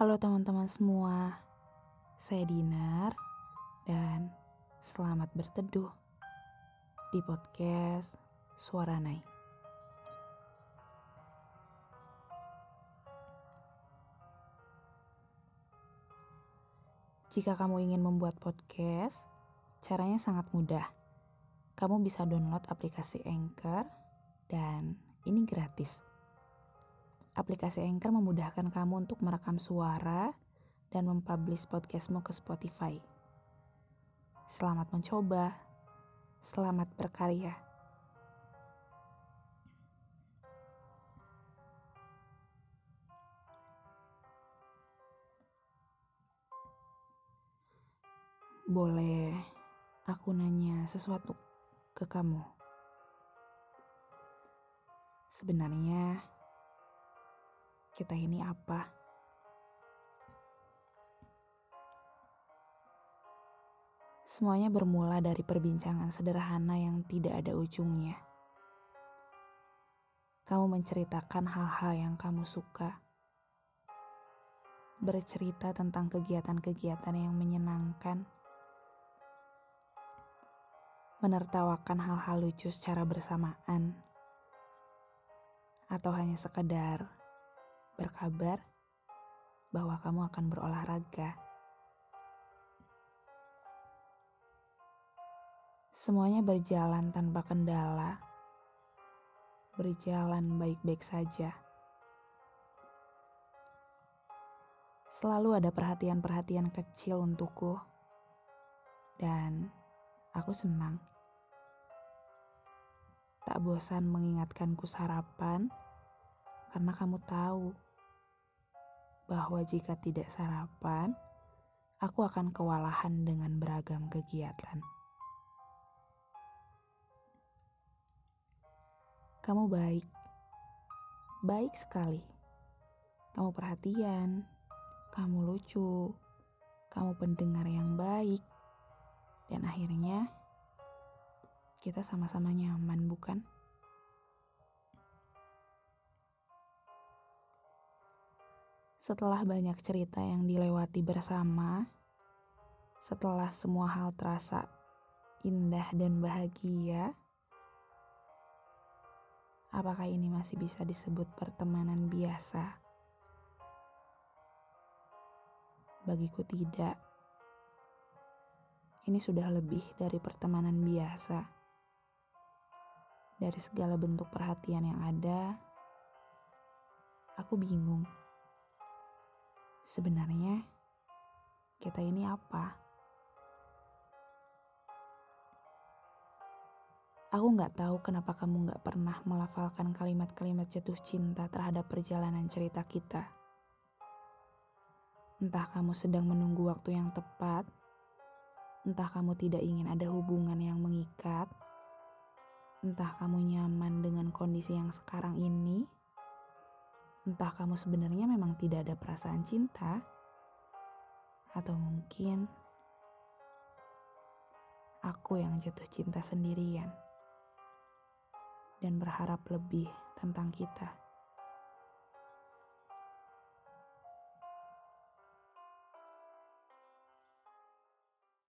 Halo teman-teman semua, saya Dinar dan selamat berteduh di podcast Suara Nai. Jika kamu ingin membuat podcast, caranya sangat mudah. Kamu bisa download aplikasi Anchor dan ini gratis. Aplikasi Anchor memudahkan kamu untuk merekam suara dan mempublish podcastmu ke Spotify. Selamat mencoba, selamat berkarya. Boleh aku nanya sesuatu ke kamu? Sebenarnya, kita ini apa? Semuanya bermula dari perbincangan sederhana yang tidak ada ujungnya. Kamu menceritakan hal-hal yang kamu suka, bercerita tentang kegiatan-kegiatan yang menyenangkan, menertawakan hal-hal lucu secara bersamaan, atau hanya sekedar berkabar bahwa kamu akan berolahraga. Semuanya berjalan tanpa kendala, berjalan baik-baik saja. Selalu ada perhatian-perhatian kecil untukku, dan aku senang. Tak bosan mengingatkanku sarapan karena kamu tahu bahwa jika tidak sarapan, aku akan kewalahan dengan beragam kegiatan. Kamu baik, baik sekali. Kamu perhatian, kamu lucu, kamu pendengar yang baik, dan akhirnya kita sama-sama nyaman, bukan? Setelah banyak cerita yang dilewati bersama, setelah semua hal terasa indah dan bahagia, apakah ini masih bisa disebut pertemanan biasa? Bagiku, tidak. Ini sudah lebih dari pertemanan biasa. Dari segala bentuk perhatian yang ada, aku bingung Sebenarnya kita ini apa? Aku nggak tahu kenapa kamu nggak pernah melafalkan kalimat-kalimat jatuh cinta terhadap perjalanan cerita kita. Entah kamu sedang menunggu waktu yang tepat, entah kamu tidak ingin ada hubungan yang mengikat, entah kamu nyaman dengan kondisi yang sekarang ini Entah kamu sebenarnya memang tidak ada perasaan cinta, atau mungkin aku yang jatuh cinta sendirian dan berharap lebih tentang kita.